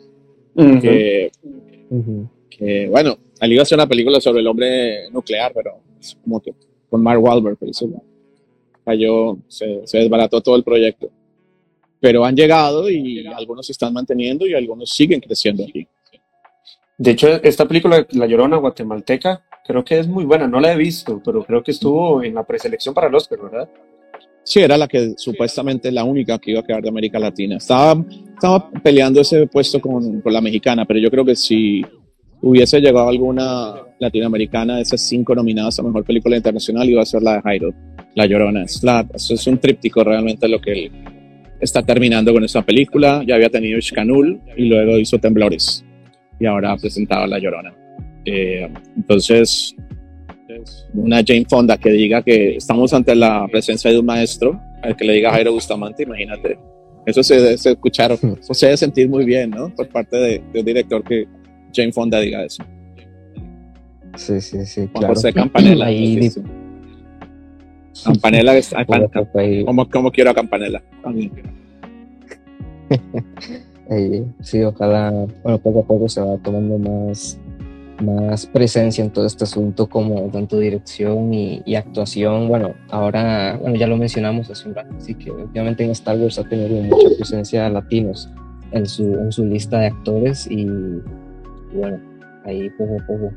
que, que, bueno, él iba a hacer una película sobre el hombre nuclear, pero es como que con Mark Wahlberg, pero eso cayó, se, se desbarató todo el proyecto. Pero han llegado y algunos se están manteniendo y algunos siguen creciendo aquí.
De hecho, esta película, La Llorona guatemalteca, creo que es muy buena. No la he visto, pero creo que estuvo en la preselección para el Oscar, ¿verdad?
Sí, era la que supuestamente la única que iba a quedar de América Latina. Estaba, estaba peleando ese puesto con, con la mexicana, pero yo creo que si hubiese llegado alguna latinoamericana de esas cinco nominadas a Mejor Película Internacional, iba a ser la de Jairo, La Llorona. Es, la, es un tríptico realmente lo que él está terminando con esta película. Ya había tenido Ishkanul y luego hizo Temblores y ahora ha presentado La Llorona. Eh, entonces, una Jane Fonda que diga que estamos ante la presencia de un maestro, al que le diga Jairo Bustamante, imagínate. Eso se debe escuchar, hmm. o se debe sentir muy bien, ¿no? Por parte de, un director que Jane Fonda diga eso.
Sí, sí, sí.
Claro. José Campanella. Campanella, como, como quiero a Campanella.
sí, ojalá, bueno, poco a poco se va tomando más, más presencia en todo este asunto como tanto dirección y, actuación. Bueno, ahora, bueno, ya lo mencionamos hace un rato, así que obviamente en Star Wars ha tenido mucha presencia de latinos en su, en su lista de actores y, bueno, ahí poco a poco.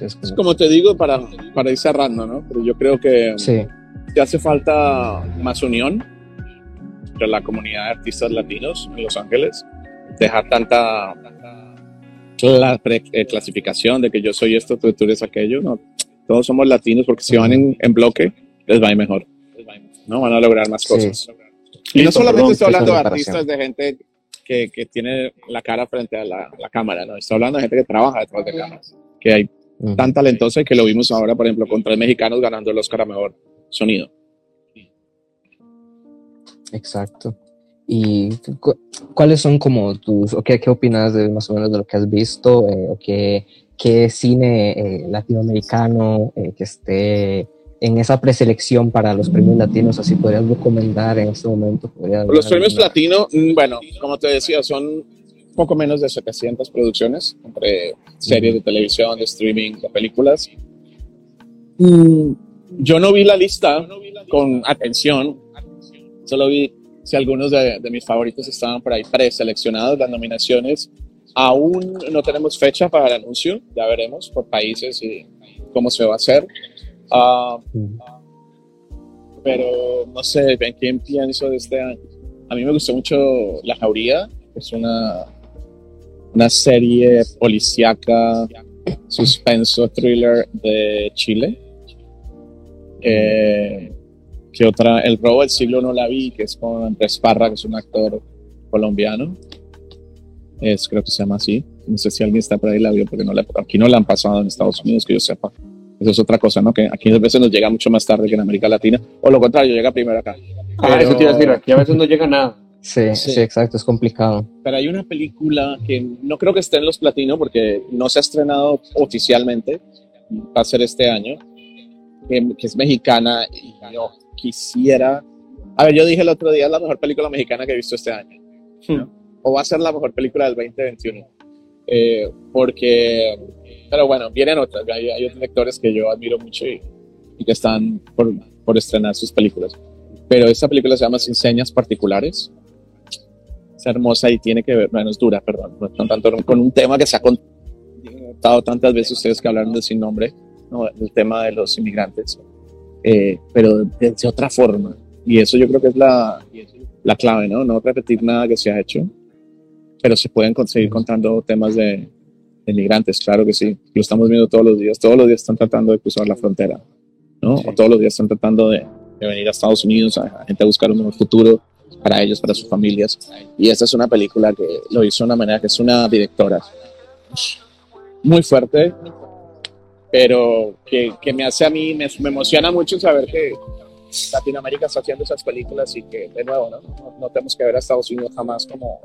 es como te digo, para, para ir cerrando, ¿no? Pero yo creo que, sí. que hace falta más unión entre la comunidad de artistas latinos en Los Ángeles, dejar tanta la eh, clasificación de que yo soy esto, tú, eres aquello, no, todos somos latinos porque si van en, bloque les va a ir mejor, ¿no? Van a lograr más cosas. Y no solamente estoy hablando de artistas, de gente que, que, tiene la cara frente a la, la, cámara, ¿no? Estoy hablando de gente que trabaja detrás de cámaras, que hay tan talentosa y que lo vimos ahora, por ejemplo, con tres mexicanos ganando el Oscar a Mejor Sonido.
Exacto. ¿Y cuáles son como tus, o qué, qué opinas de más o menos de lo que has visto, eh, o qué, qué cine eh, latinoamericano eh, que esté en esa preselección para los premios latinos, así podrías recomendar en este momento?
Los premios latinos, mm, bueno, como te decía, son poco menos de 700 producciones, entre series de televisión, de streaming, de películas. Yo no vi la lista con atención, Solo vi si algunos de, mis favoritos estaban por ahí preseleccionados, las nominaciones. Aún no tenemos fecha para el anuncio, ya veremos por países y cómo se va a hacer. Ah, pero no sé, ¿en quién pienso de este año? A mí me gustó mucho La Jauría, es una, una serie policíaca, suspenso, thriller de Chile. Eh, que otra? El robo del siglo no la vi, que es con Andrés Parra, que es un actor colombiano. Es, creo que se llama así. No sé si alguien está por ahí la vio, porque no aquí no la han pasado en Estados Unidos, que yo sepa. Eso es otra cosa, ¿no? Que aquí a veces nos llega mucho más tarde que en América Latina, o lo contrario, llega primero acá.
Ah, eso te iba a decir, aquí a veces no llega nada.
Sí, sí, exacto, es complicado.
Pero hay una película que no creo que esté en los platinos porque no se ha estrenado oficialmente, va a ser este año, que, es mexicana y yo quisiera A ver, yo dije el otro día, es la mejor película mexicana que he visto este año. O va a ser la mejor película del 2021. Eh, porque, pero bueno, vienen otras. Hay, hay, otros lectores que yo admiro mucho y, y que están por, por, estrenar sus películas. Pero esta película se llama Sin Señas Particulares. Es hermosa y tiene que ver, bueno, es dura, perdón, no tanto con un tema que se ha contado tantas veces ustedes que hablaron de Sin Nombre, ¿no? el tema de los inmigrantes, eh, pero de, de, otra forma. Y eso yo creo que es la, la clave, ¿no? No repetir nada que se ha hecho, pero se pueden conseguir contando temas de, de inmigrantes, claro que sí. Lo estamos viendo todos los días. Todos los días están tratando de cruzar la frontera, ¿no? Sí. O todos los días están tratando de, de venir a Estados Unidos, a, a, gente a buscar un mejor futuro para ellos, para sus familias. Y esta es una película que lo hizo de una manera que es una directora muy fuerte, pero que, que me hace a mí, me, me, emociona mucho saber que Latinoamérica está haciendo esas películas y que, de nuevo, ¿no? No, no tenemos que ver a Estados Unidos jamás como,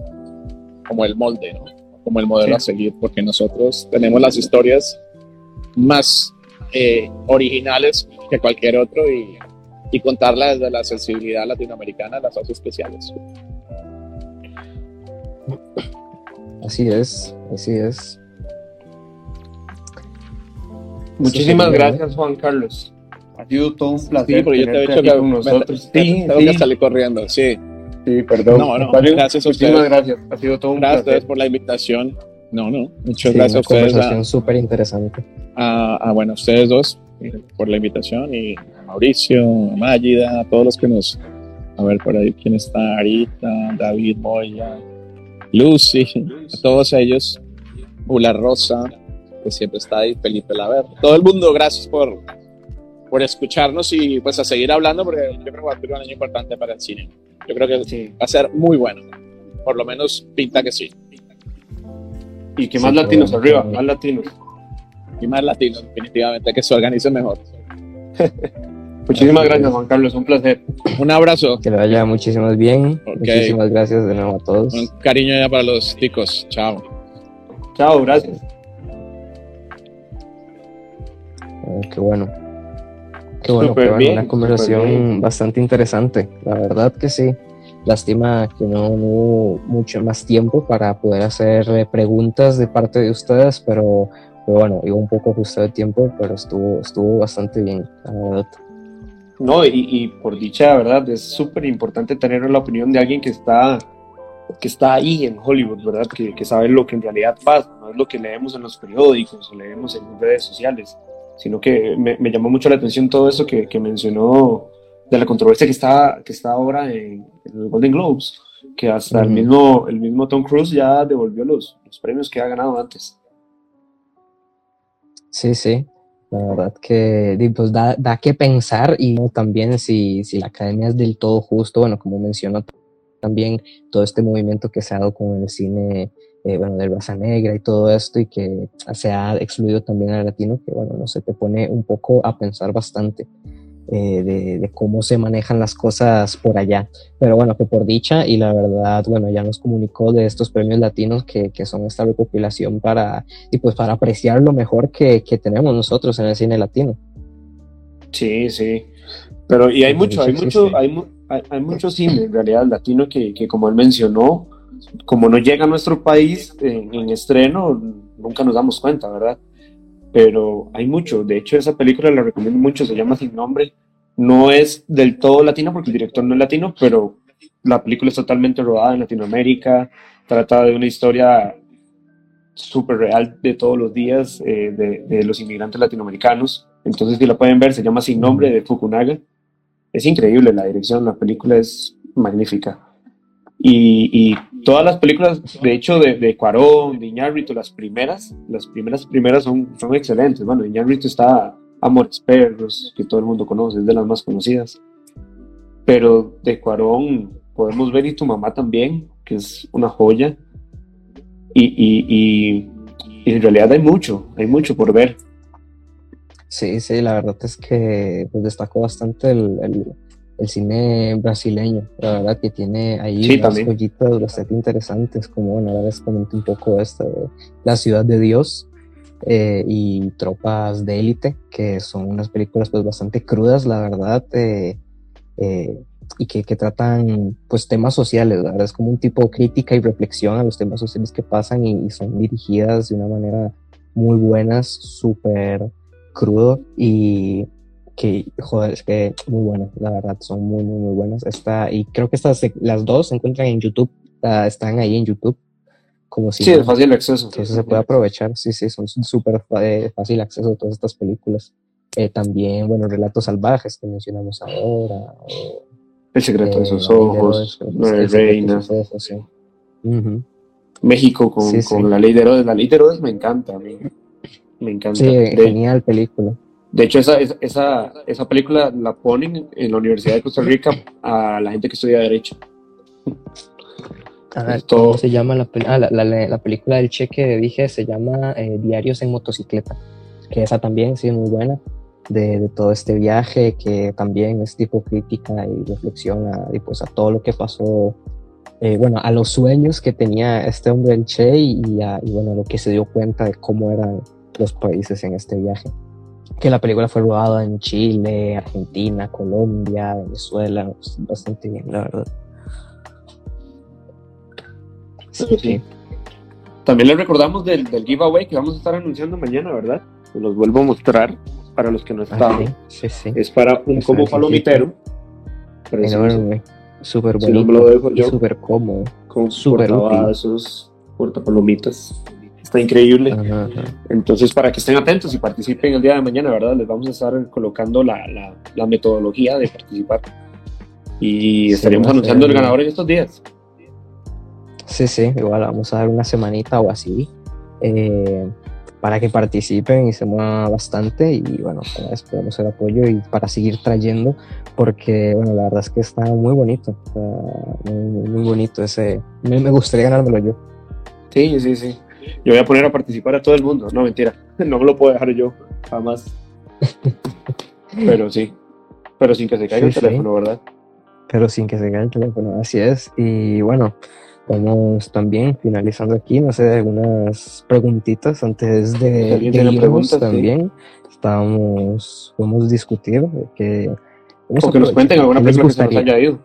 como el molde, ¿no? como el modelo sí. a seguir, porque nosotros tenemos las historias más eh, originales que cualquier otro y, y contarla desde la sensibilidad latinoamericana las hace especiales.
Así es, así es.
Muchísimas sí, gracias, Juan Carlos. Ha sido todo un placer.
Sí, porque yo te he dicho que con nosotros. Sí, tengo sí. que salir corriendo, sí.
Sí, perdón.
No, no,
gracias a ustedes. Muchísimas gracias. Ha sido todo un
gracias
placer.
por la invitación. No, no, muchas
sí,
gracias a ustedes.
Una conversación súper interesante.
A, a, bueno, ustedes dos por la invitación y a Mauricio, a Mágida, a todos los que nos. A ver por ahí quién está ahorita, David Moya, Lucy, a todos ellos, Ula Rosa, que siempre está ahí, Felipe Laver, todo el mundo, gracias por, por escucharnos y pues a seguir hablando porque yo creo que va a ser un año importante para el cine. Yo creo que sí. va a ser muy bueno. Por lo menos pinta que sí.
Y que más sí, latinos arriba, más latinos.
Y más latinos, definitivamente, que se organice mejor.
Muchísimas gracias, Juan Carlos, un placer.
Un abrazo.
Que le vaya muchísimas bien. Okay. Muchísimas gracias de nuevo a todos.
Un cariño ya para los ticos. Chao.
Chao, gracias.
Oh, qué bueno. Qué bueno, qué bueno. Una conversación bastante interesante. La verdad que sí. Lástima que no, no, hubo mucho más tiempo para poder hacer eh, preguntas de parte de ustedes, pero, pero bueno, iba un poco justo de tiempo, pero estuvo, estuvo bastante bien, la verdad.
No, y, y por dicha, ¿verdad? Es súper importante tener la opinión de alguien que está, que está ahí en Hollywood, ¿verdad? Que, que sabe lo que en realidad pasa, no es lo que leemos en los periódicos o leemos en redes sociales, sino que me, me llamó mucho la atención todo eso que, que mencionó de la controversia que está, que está ahora en, en los Golden Globes, que hasta uh -huh. el, mismo, el mismo Tom Cruise ya devolvió los, los premios que ha ganado antes.
Sí, sí, la verdad que pues, da, da que pensar y también si, si la academia es del todo justo, bueno, como mencionó también todo este movimiento que se ha dado con el cine, eh, bueno, de raza negra y todo esto y que se ha excluido también al latino, que bueno, no se te pone un poco a pensar bastante. Eh, de, de, cómo se manejan las cosas por allá. Pero bueno, que por dicha y la verdad, bueno, ya nos comunicó de estos premios latinos que, que son esta recopilación para, y pues para apreciar lo mejor que, que, tenemos nosotros en el cine latino.
Sí, sí. Pero y hay mucho, hay mucho, hay, hay, hay mucho cine en realidad latino que, que como él mencionó, como no llega a nuestro país en, en estreno, nunca nos damos cuenta, ¿verdad? pero hay mucho. De hecho, esa película la recomiendo mucho, se llama Sin Nombre. No es del todo latino porque el director no es latino, pero la película es totalmente rodada en Latinoamérica, trata de una historia súper real de todos los días eh, de, de, los inmigrantes latinoamericanos. Entonces, si la pueden ver, se llama Sin Nombre de Fukunaga. Es increíble la dirección, la película es magnífica. Y, y, todas las películas, de hecho, de, de Cuarón, de Iñárritu, las primeras, las primeras primeras son, son excelentes. Bueno, Iñárritu está Amores Perros, que todo el mundo conoce, es de las más conocidas. Pero de Cuarón podemos ver Y tu mamá también, que es una joya. Y, y, y, y en realidad hay mucho, hay mucho por ver.
Sí, sí, la verdad es que pues, destacó bastante el, el el cine brasileño, la verdad que tiene ahí
sí,
unas joyitas bastante interesantes, como bueno, ahora les comento un poco esta de La Ciudad de Dios eh, y Tropas de Élite, que son unas películas pues bastante crudas, la verdad, eh, eh, y que, que, tratan pues temas sociales, ¿verdad? Es como un tipo de crítica y reflexión a los temas sociales que pasan y, son dirigidas de una manera muy buenas, súper crudo y que, joder, es que muy buenas, la verdad, son muy, muy, muy buenas. Está, y creo que estas, las dos se encuentran en YouTube, están ahí en YouTube. Como si
sí, es fácil acceso.
Entonces se puede aprovechar, sí, sí, son súper fácil acceso a todas estas películas. Eh, también, bueno, Relatos Salvajes que mencionamos ahora.
el secreto de sus ojos, Nueve Reinas. México con, con la ley de Herodes. La ley de Herodes me encanta, a mí. Me encanta.
Sí, genial película.
De hecho, esa, esa, esa película la ponen en la Universidad de Costa Rica a la gente que estudia Derecho.
Ah, ¿Cómo se llama la, ah, la, la, película del cheque? Dije, se llama eh, Diarios en motocicleta, que esa también sí es muy buena de, todo este viaje, que también es tipo crítica y reflexiona y pues a todo lo que pasó, eh, bueno, a los sueños que tenía este hombre el Che y, a, y bueno, lo que se dio cuenta de cómo eran los países en este viaje. Que la película fue rodada en Chile, Argentina, Colombia, Venezuela, bastante bien, la verdad.
Sí. También les recordamos del, del giveaway que vamos a estar anunciando mañana, ¿verdad? Los vuelvo a mostrar para los que no estaban. Ah, sí, sí, Es para un como palomitero.
Enorme. Súper bonito. Súper cómodo.
Con super esos portapalomitas. Está increíble. Entonces, para que estén atentos y participen el día de mañana, ¿verdad? Les vamos a estar colocando la, la, la metodología de participar. Y estaríamos anunciando el ganador en estos días.
Sí, sí, igual vamos a dar una semanita o así. Eh, para que participen y se mueva bastante y bueno, esperamos el apoyo y para seguir trayendo porque bueno, la verdad es que está muy bonito, muy, bonito ese, me, gustaría ganármelo yo.
Sí, sí, sí. Yo voy a poner a participar a todo el mundo, no mentira, no me lo puedo dejar yo, jamás. pero sí, pero sin que se caiga el teléfono, ¿verdad?
Pero sin que se caiga el teléfono, así es. Y bueno, Vamos también finalizando aquí, no sé, algunas preguntitas antes de, de irnos también. Estábamos, podemos discutir que...
O que nos cuenten alguna película que se nos haya ido.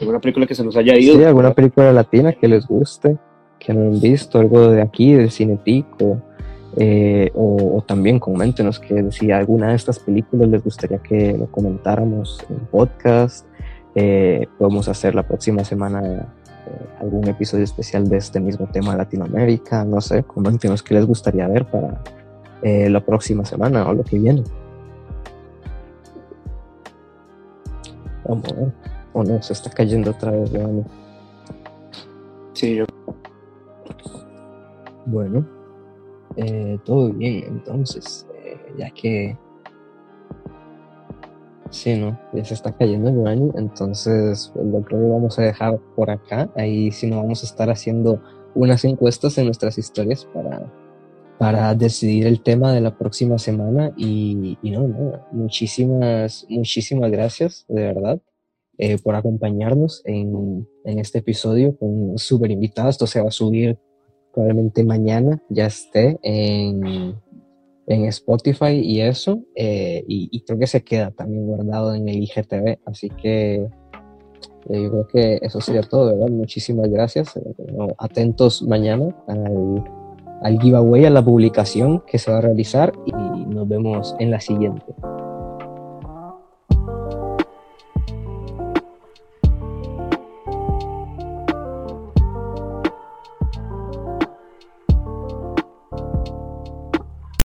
Alguna película que se nos haya ido.
Sí, alguna película latina que les guste, que no han visto, algo de aquí, del Cinetico. Eh, o, también coméntenos que si alguna de estas películas les gustaría que lo comentáramos en podcast. Eh, podemos hacer la próxima semana eh, algún episodio especial de este mismo tema Latinoamérica, no sé, coméntenos qué les gustaría ver para la próxima semana o lo que viene. Vamos a ver. O no, se está cayendo otra vez, Giovanni.
Sí, yo.
Bueno, eh, todo bien, entonces, ya que Sí, ¿no? Ya se está cayendo el año, entonces pues, lo creo que vamos a dejar por acá. Ahí sí no vamos a estar haciendo unas encuestas en nuestras historias para, para decidir el tema de la próxima semana. Y, no, no, muchísimas, muchísimas gracias, de verdad, eh, por acompañarnos en, en este episodio con un súper invitado. Esto se va a subir probablemente mañana, ya esté en en Spotify y eso, eh, y, creo que se queda también guardado en el IGTV, así que eh, yo creo que eso sería todo, ¿verdad? Muchísimas gracias, eh, atentos mañana al, al giveaway, a la publicación que se va a realizar y nos vemos en la siguiente.